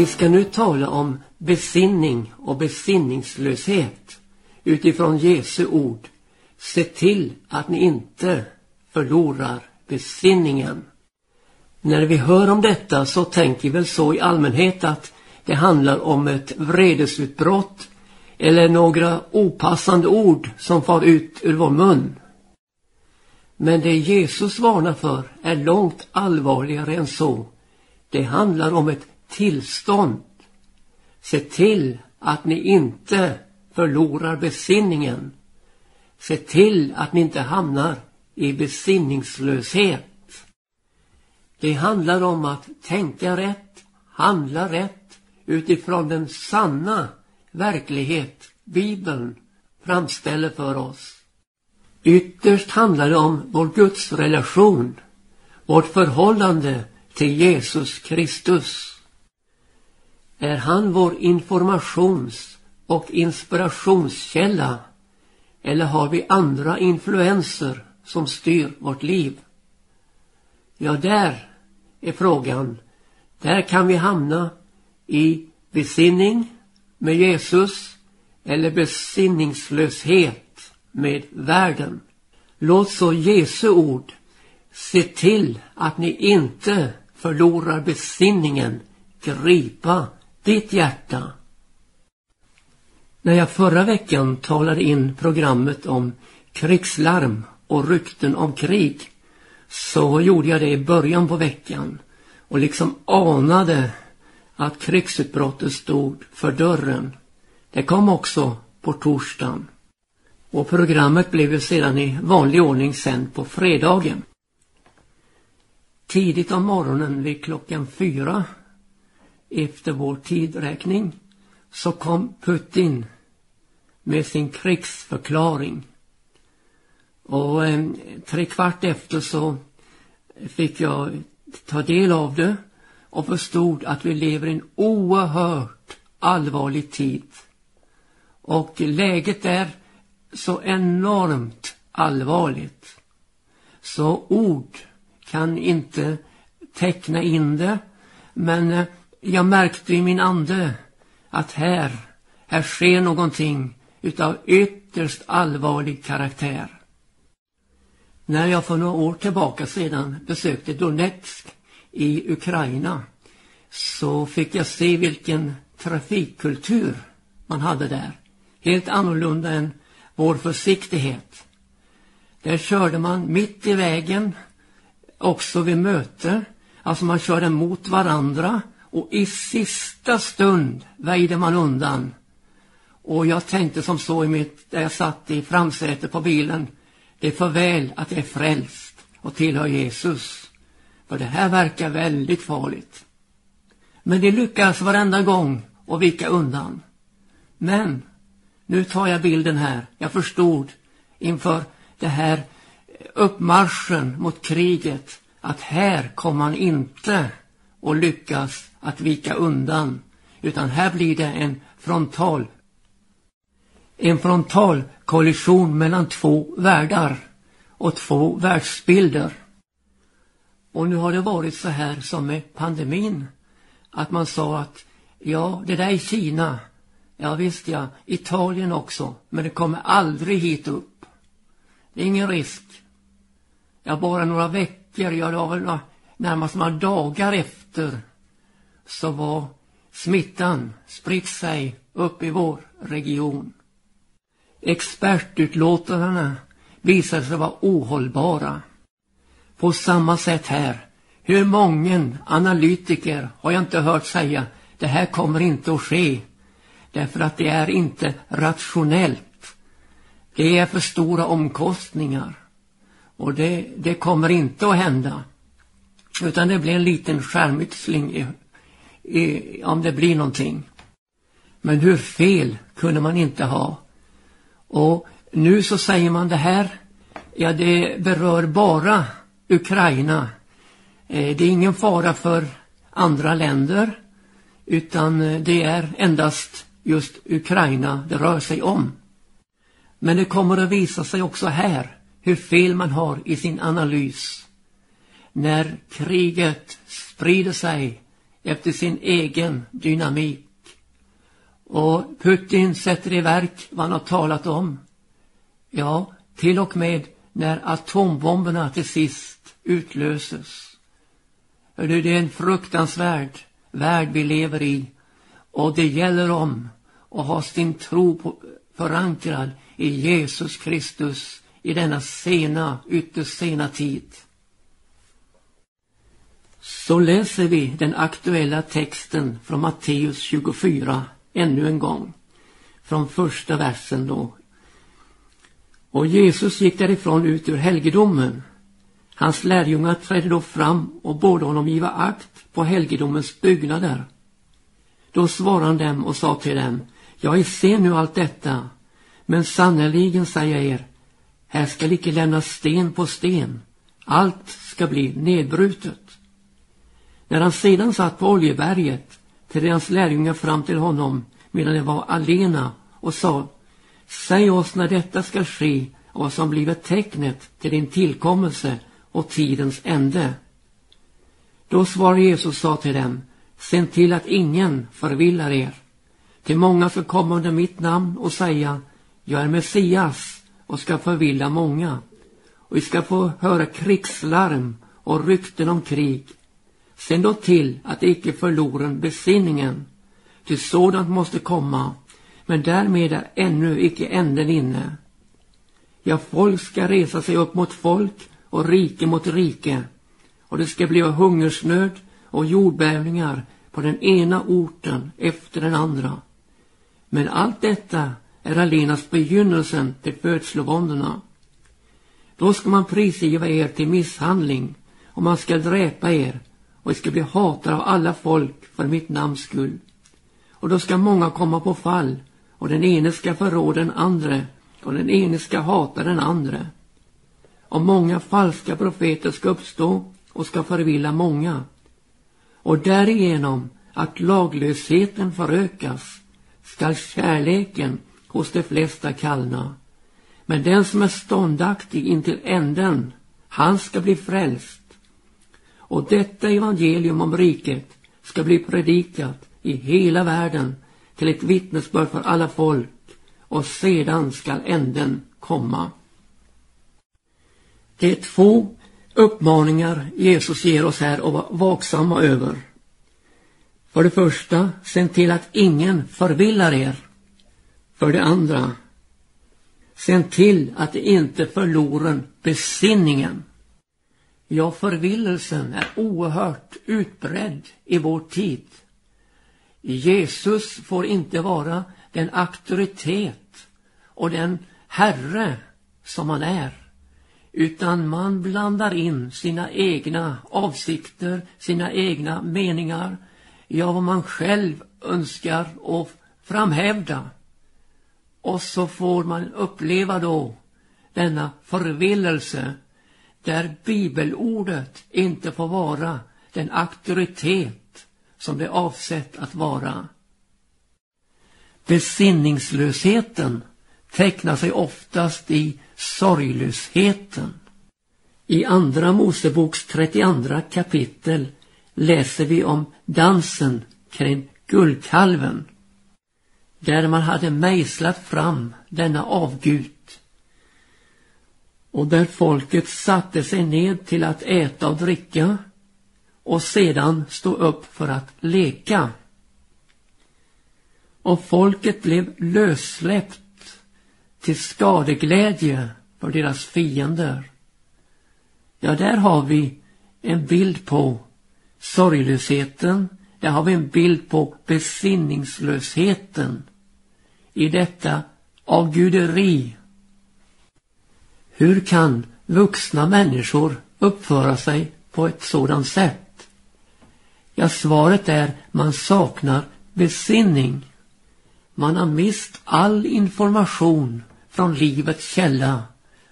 Vi ska nu tala om besinning och besinningslöshet utifrån Jesu ord. Se till att ni inte förlorar besinningen. När vi hör om detta så tänker vi väl så i allmänhet att det handlar om ett vredesutbrott eller några opassande ord som far ut ur vår mun. Men det Jesus varnar för är långt allvarligare än så. Det handlar om ett tillstånd. Se till att ni inte förlorar besinningen. Se till att ni inte hamnar i besinningslöshet. Det handlar om att tänka rätt, handla rätt utifrån den sanna verklighet Bibeln framställer för oss. Ytterst handlar det om vår gudsrelation, vårt förhållande till Jesus Kristus. Är han vår informations- och inspirationskälla eller har vi andra influenser som styr vårt liv? Ja, där är frågan. Där kan vi hamna i besinning med Jesus eller besinningslöshet med världen. Låt så Jesu ord se till att ni inte förlorar besinningen gripa ditt hjärta. När jag förra veckan talade in programmet om krigslarm och rykten om krig så gjorde jag det i början på veckan och liksom anade att krigsutbrottet stod för dörren. Det kom också på torsdagen. Och programmet blev ju sedan i vanlig ordning sänd på fredagen. Tidigt om morgonen vid klockan fyra efter vår tidräkning så kom Putin med sin krigsförklaring. Och eh, tre kvart efter så fick jag ta del av det och förstod att vi lever i en oerhört allvarlig tid. Och läget är så enormt allvarligt. Så ord kan inte teckna in det. Men eh, jag märkte i min ande att här, här sker någonting utav ytterst allvarlig karaktär. När jag för några år tillbaka sedan besökte Donetsk i Ukraina så fick jag se vilken trafikkultur man hade där. Helt annorlunda än vår försiktighet. Där körde man mitt i vägen, också vid möte. Alltså man körde mot varandra och i sista stund väjde man undan. Och jag tänkte som så i mitt, där jag satt i framsätet på bilen. Det är för väl att jag är frälst och tillhör Jesus. För det här verkar väldigt farligt. Men det lyckas varenda gång att vika undan. Men nu tar jag bilden här. Jag förstod inför det här uppmarschen mot kriget att här kommer man inte och lyckas att vika undan. Utan här blir det en frontal en frontal kollision mellan två världar och två världsbilder. Och nu har det varit så här som med pandemin. Att man sa att ja, det där är Kina. Ja visst ja, Italien också. Men det kommer aldrig hit upp. Det är ingen risk. Ja, bara några veckor, ja det var väl några, närmast några dagar efter så var smittan spritt sig upp i vår region. Expertutlåtandena visade sig vara ohållbara. På samma sätt här. Hur många analytiker har jag inte hört säga det här kommer inte att ske. Därför att det är inte rationellt. Det är för stora omkostningar. Och det, det kommer inte att hända. Utan det blir en liten skärmytsling i, i, om det blir någonting. Men hur fel kunde man inte ha? Och nu så säger man det här, ja det berör bara Ukraina. Eh, det är ingen fara för andra länder utan eh, det är endast just Ukraina det rör sig om. Men det kommer att visa sig också här hur fel man har i sin analys. När kriget sprider sig efter sin egen dynamik. Och Putin sätter i verk vad han har talat om. Ja, till och med när atombomberna till sist utlöses. Det är en fruktansvärd värld vi lever i. Och det gäller om att ha sin tro på, förankrad i Jesus Kristus i denna sena, ytterst sena tid. Så läser vi den aktuella texten från Matteus 24 ännu en gång. Från första versen då. Och Jesus gick därifrån ut ur helgedomen. Hans lärjungar trädde då fram och bad honom giva akt på helgedomens byggnader. Då svarade han dem och sa till dem, jag ser nu allt detta, men sannerligen säger jag er, här skall icke lämnas sten på sten, allt ska bli nedbrutet. När han sedan satt på Oljeberget trädde hans lärjungar fram till honom medan de var alena och sa, säg oss när detta ska ske och vad som blivit tecknet till din tillkommelse och tidens ände. Då svarade Jesus och sa till dem, se till att ingen förvillar er. Till många ska komma under mitt namn och säga, jag är Messias och ska förvilla många. Och vi ska få höra krigslarm och rykten om krig. Sen då till att icke förloren besinningen. Ty sådant måste komma, men därmed är ännu icke änden inne. Ja, folk ska resa sig upp mot folk och rike mot rike. Och det ska bli hungersnöd och jordbävningar på den ena orten efter den andra. Men allt detta är allenast begynnelsen till födslovåndorna. Då ska man prisgiva er till misshandling och man ska dräpa er och ska bli hatad av alla folk för mitt namns skull. Och då ska många komma på fall och den ene ska förråda den andre och den ene ska hata den andre. Och många falska profeter ska uppstå och ska förvilla många. Och därigenom att laglösheten förökas skall kärleken hos de flesta kallna. Men den som är ståndaktig intill änden, han ska bli frälst. Och detta evangelium om riket ska bli predikat i hela världen till ett vittnesbörd för alla folk och sedan skall änden komma. Det är två uppmaningar Jesus ger oss här att vara vaksamma över. För det första, se till att ingen förvillar er. För det andra, se till att inte förlorar besinningen. Ja, förvillelsen är oerhört utbredd i vår tid. Jesus får inte vara den auktoritet och den herre som han är. Utan man blandar in sina egna avsikter, sina egna meningar, ja vad man själv önskar och framhävda. Och så får man uppleva då denna förvillelse där bibelordet inte får vara den auktoritet som det är avsett att vara. Besinningslösheten tecknar sig oftast i sorglösheten. I Andra Moseboks 32 kapitel läser vi om dansen kring guldkalven där man hade mejslat fram denna avgud och där folket satte sig ned till att äta och dricka och sedan stå upp för att leka. Och folket blev lössläppt till skadeglädje för deras fiender. Ja, där har vi en bild på sorglösheten, där har vi en bild på besinningslösheten i detta avguderi hur kan vuxna människor uppföra sig på ett sådant sätt? Ja, svaret är man saknar besinning. Man har mist all information från livets källa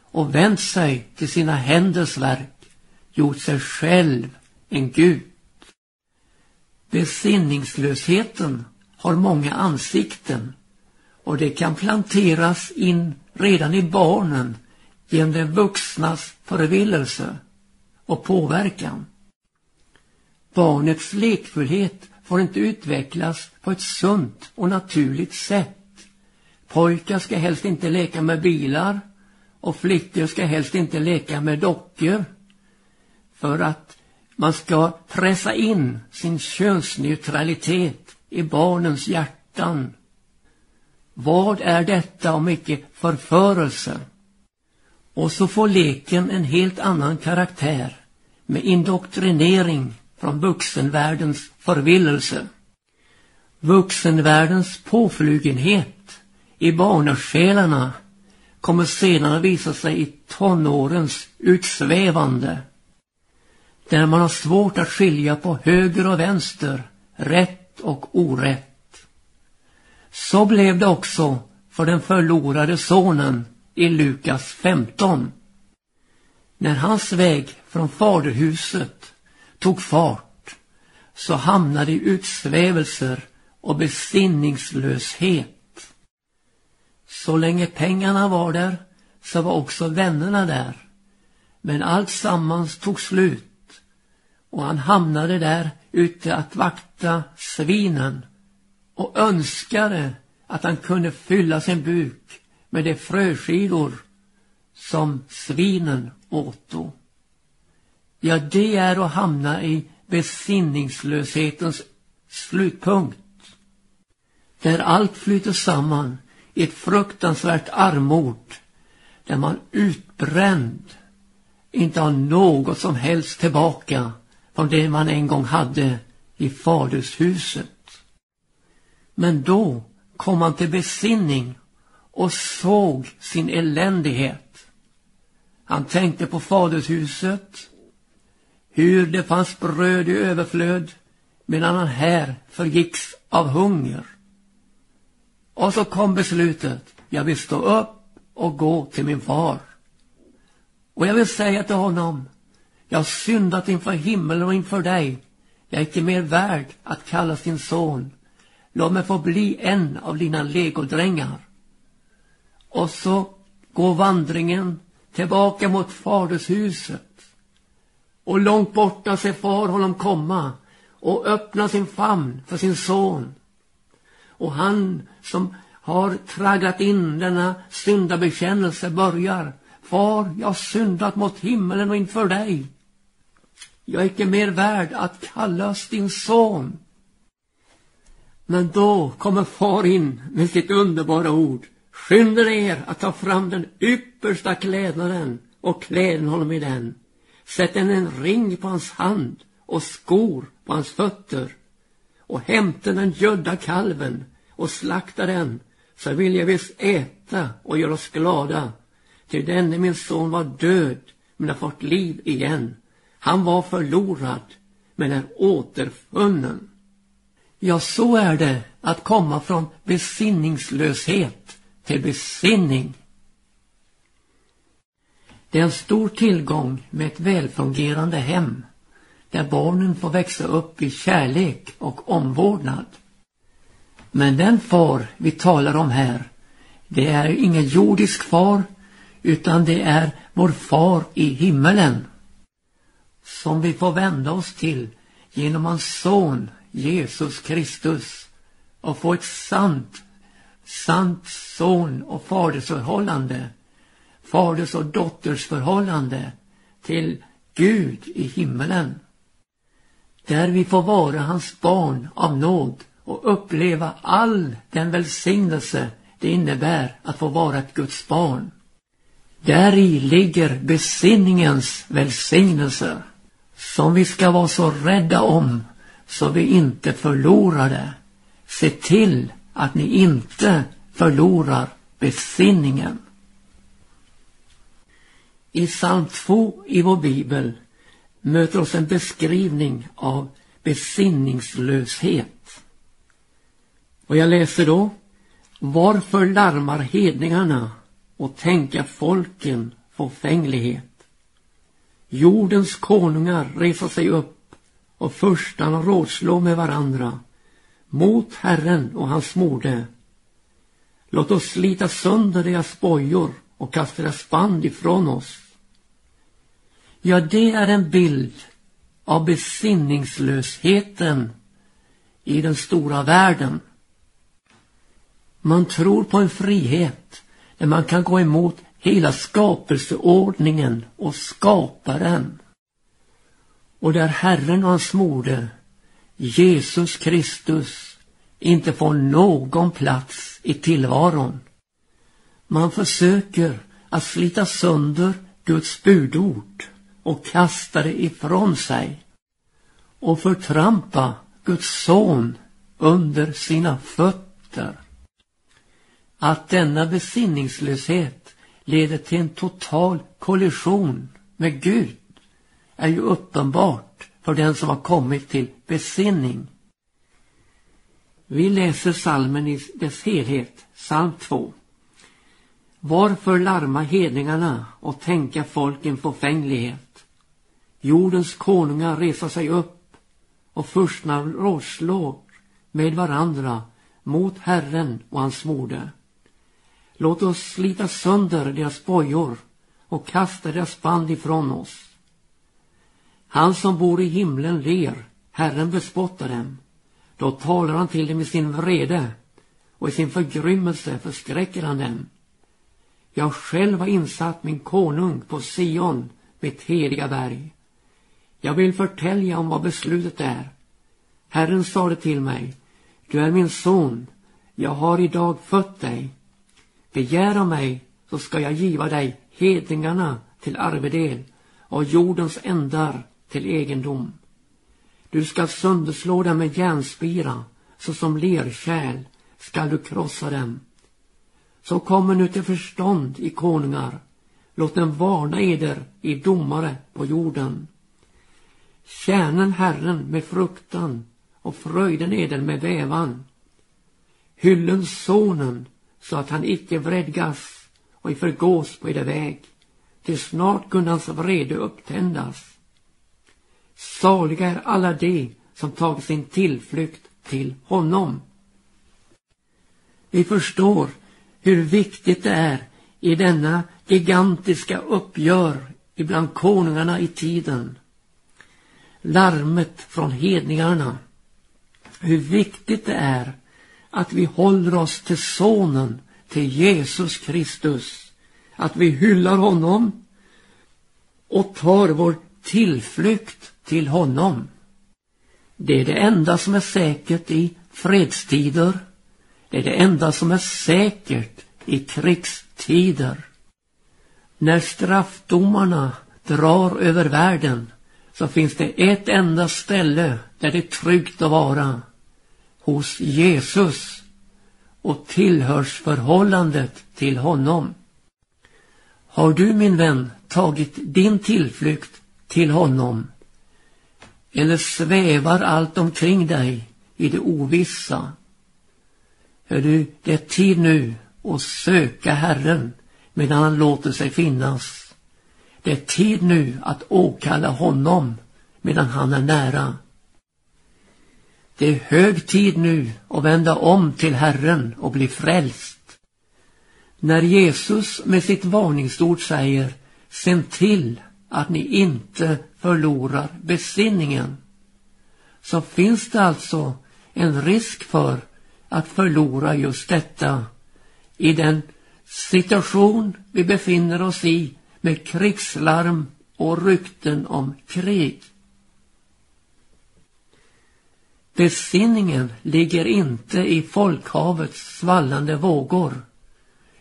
och vänt sig till sina händers verk, gjort sig själv en gud. Besinningslösheten har många ansikten och det kan planteras in redan i barnen genom de vuxnas förvillelse och påverkan. Barnets lekfullhet får inte utvecklas på ett sunt och naturligt sätt. Pojkar ska helst inte leka med bilar och flickor ska helst inte leka med dockor. För att man ska pressa in sin könsneutralitet i barnens hjärtan. Vad är detta om icke förförelse? Och så får leken en helt annan karaktär med indoktrinering från vuxenvärldens förvillelse. Vuxenvärldens påflugenhet i barnasjälarna kommer senare att visa sig i tonårens utsvävande. Där man har svårt att skilja på höger och vänster, rätt och orätt. Så blev det också för den förlorade sonen i Lukas 15. När hans väg från faderhuset tog fart så hamnade i utsvävelser och besinningslöshet. Så länge pengarna var där så var också vännerna där. Men allt sammans tog slut och han hamnade där ute att vakta svinen och önskade att han kunde fylla sin buk med de fröskidor som svinen åto. Ja, det är att hamna i besinningslöshetens slutpunkt. Där allt flyter samman i ett fruktansvärt armod. Där man utbränd inte har något som helst tillbaka från det man en gång hade i fadershuset. Men då kom man till besinning och såg sin eländighet. Han tänkte på fadershuset, hur det fanns bröd i överflöd medan han här förgicks av hunger. Och så kom beslutet, jag vill stå upp och gå till min far. Och jag vill säga till honom, jag har syndat inför himmelen och inför dig. Jag är inte mer värd att kallas din son. Låt mig få bli en av dina legodrängar. Och så går vandringen tillbaka mot fadershuset. Och långt borta ser far honom komma och öppna sin famn för sin son. Och han som har tragglat in denna syndabekännelse börjar. Far, jag har syndat mot himmelen och inför dig. Jag är icke mer värd att kallas din son. Men då kommer far in med sitt underbara ord. Skynda er att ta fram den yppersta klädnaden och klä honom i den. Sätt en ring på hans hand och skor på hans fötter och hämta den gödda kalven och slakta den så vill jag visst äta och göra oss glada. Till denne min son var död men har fått liv igen. Han var förlorad men är återfunnen. Ja, så är det att komma från besinningslöshet till besinning. Det är en stor tillgång med ett välfungerande hem där barnen får växa upp i kärlek och omvårdnad. Men den far vi talar om här, det är ingen jordisk far utan det är vår far i himmelen som vi får vända oss till genom hans son Jesus Kristus och få ett sant, sant son och fadersförhållande, faders och dotters förhållande till Gud i himmelen. Där vi får vara hans barn av nåd och uppleva all den välsignelse det innebär att få vara ett Guds barn. Däri ligger besinningens välsignelse som vi ska vara så rädda om så vi inte förlorar det. Se till att ni inte förlorar besinningen. I psalm 2 i vår bibel möter oss en beskrivning av besinningslöshet. Och jag läser då Varför larmar hedningarna och tänka folken fåfänglighet? Jordens konungar reser sig upp och förstarna rådslår med varandra mot Herren och hans mode. Låt oss slita sönder deras bojor och kasta deras band ifrån oss. Ja, det är en bild av besinningslösheten i den stora världen. Man tror på en frihet där man kan gå emot hela skapelseordningen och skaparen. Och där Herren och hans mode Jesus Kristus, inte får någon plats i tillvaron. Man försöker att slita sönder Guds budord och kasta det ifrån sig och förtrampa Guds son under sina fötter. Att denna besinningslöshet leder till en total kollision med Gud är ju uppenbart för den som har kommit till besinning. Vi läser salmen i dess helhet, psalm 2. Varför larma hedningarna och tänka folken förfänglighet? Jordens konungar resa sig upp och furstarna rådslår med varandra mot Herren och hans moder. Låt oss slita sönder deras bojor och kasta deras band ifrån oss. Han som bor i himlen ler, Herren bespottar dem. Då talar han till dem i sin vrede och i sin förgrymmelse förskräcker han dem. Jag själv har insatt min konung på Sion, mitt heliga berg. Jag vill förtälja om vad beslutet är. Herren sade till mig, du är min son, jag har idag fött dig. Begär av mig, så ska jag giva dig hedningarna till arvedel och jordens ändar till egendom. Du skall sönderslå dem med järnspira, såsom lerkärl skall du krossa dem. Så kommer nu till förstånd i konungar, låt dem varna eder i domare på jorden. Tjänen Herren med fruktan och fröjden eder med vävan. Hyllen sonen så att han icke vredgas och i förgås på eder väg, till snart kunde hans vrede upptändas. Saliga är alla de som tagit sin tillflykt till honom. Vi förstår hur viktigt det är i denna gigantiska uppgör ibland konungarna i tiden. Larmet från hedningarna. Hur viktigt det är att vi håller oss till sonen, till Jesus Kristus. Att vi hyllar honom och tar vår tillflykt till honom. Det är det enda som är säkert i fredstider. Det är det enda som är säkert i krigstider. När straffdomarna drar över världen så finns det ett enda ställe där det är tryggt att vara. Hos Jesus och tillhörsförhållandet till honom. Har du min vän tagit din tillflykt till honom eller svävar allt omkring dig i det ovissa? Hör du, det är tid nu att söka Herren medan han låter sig finnas. Det är tid nu att åkalla honom medan han är nära. Det är hög tid nu att vända om till Herren och bli frälst. När Jesus med sitt varningsord säger Sen till att ni inte förlorar besinningen så finns det alltså en risk för att förlora just detta i den situation vi befinner oss i med krigslarm och rykten om krig. Besinningen ligger inte i folkhavets svallande vågor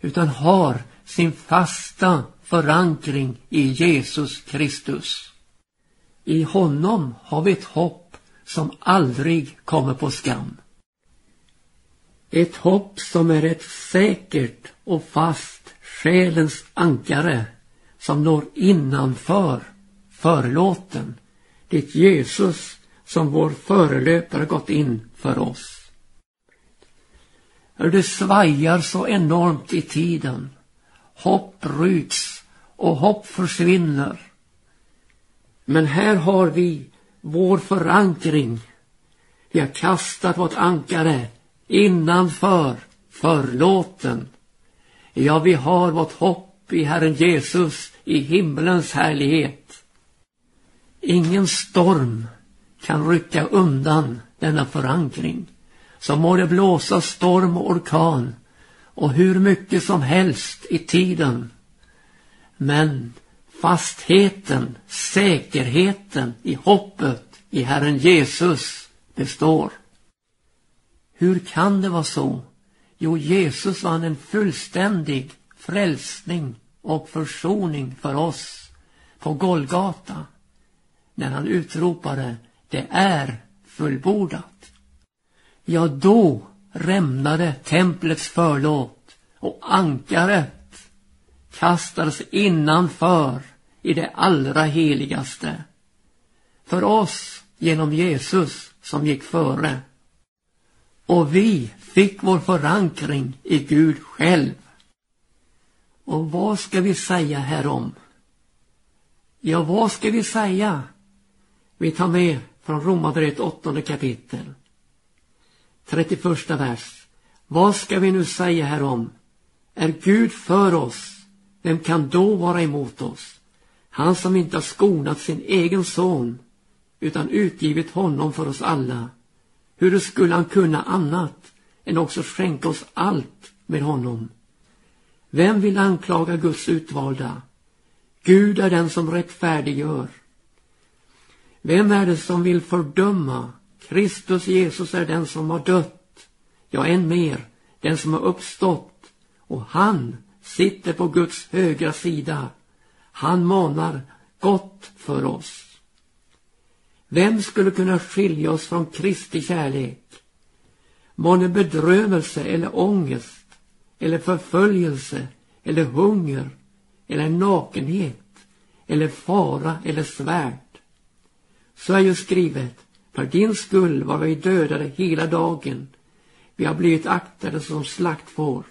utan har sin fasta förankring i Jesus Kristus. I honom har vi ett hopp som aldrig kommer på skam. Ett hopp som är ett säkert och fast själens ankare som når innanför förlåten, dit Jesus som vår förelöpare gått in för oss. Det svajar så enormt i tiden. Hopp ryks och hopp försvinner. Men här har vi vår förankring. Vi har kastat vårt ankare innanför förlåten. Ja, vi har vårt hopp i Herren Jesus i himlens härlighet. Ingen storm kan rycka undan denna förankring. Så må det blåsa storm och orkan och hur mycket som helst i tiden. Men fastheten, säkerheten i hoppet i Herren Jesus består. Hur kan det vara så? Jo, Jesus vann en fullständig frälsning och försoning för oss på Golgata när han utropade det är fullbordat. Ja, då rämnade templets förlåt och ankaret kastades innanför i det allra heligaste. För oss genom Jesus som gick före. Och vi fick vår förankring i Gud själv. Och vad ska vi säga härom? Ja, vad ska vi säga? Vi tar med från Romarbrevet åttonde kapitel. 31 vers. Vad ska vi nu säga härom? Är Gud för oss? Vem kan då vara emot oss? Han som inte har skonat sin egen son utan utgivit honom för oss alla. Hur skulle han kunna annat än också skänka oss allt med honom? Vem vill anklaga Guds utvalda? Gud är den som rättfärdiggör. Vem är det som vill fördöma? Kristus Jesus är den som har dött, ja än mer, den som har uppstått och han sitter på Guds högra sida. Han manar gott för oss. Vem skulle kunna skilja oss från Kristi kärlek? Månne bedrövelse eller ångest eller förföljelse eller hunger eller nakenhet eller fara eller svärd. Så är ju skrivet, för din skull var vi dödade hela dagen. Vi har blivit aktade som slaktfår.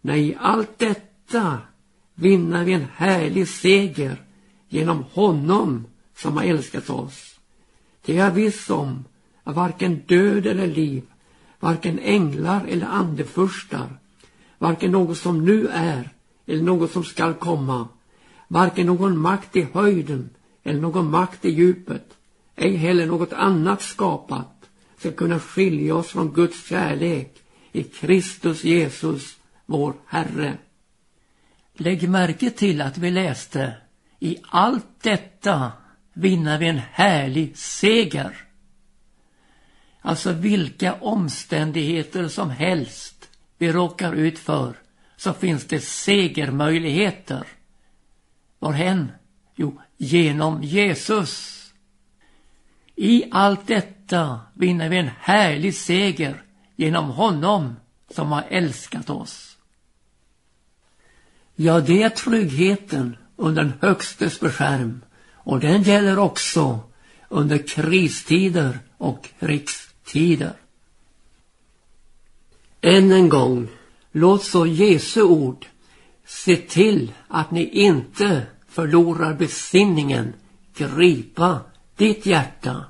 Nej, i allt detta vinner vi en härlig seger genom honom som har älskat oss. Det är jag viss om att varken död eller liv, varken änglar eller andefurstar, varken något som nu är eller något som skall komma, varken någon makt i höjden eller någon makt i djupet, ej heller något annat skapat ska kunna skilja oss från Guds kärlek i Kristus Jesus, vår Herre. Lägg märke till att vi läste i allt detta vinner vi en härlig seger. Alltså vilka omständigheter som helst vi råkar ut för så finns det segermöjligheter. Varhen? Jo, genom Jesus. I allt detta vinner vi en härlig seger genom honom som har älskat oss. Ja, det är tryggheten under den högstes beskärm och den gäller också under kristider och krigstider. Än en gång, låt så Jesu ord se till att ni inte förlorar besinningen gripa ditt hjärta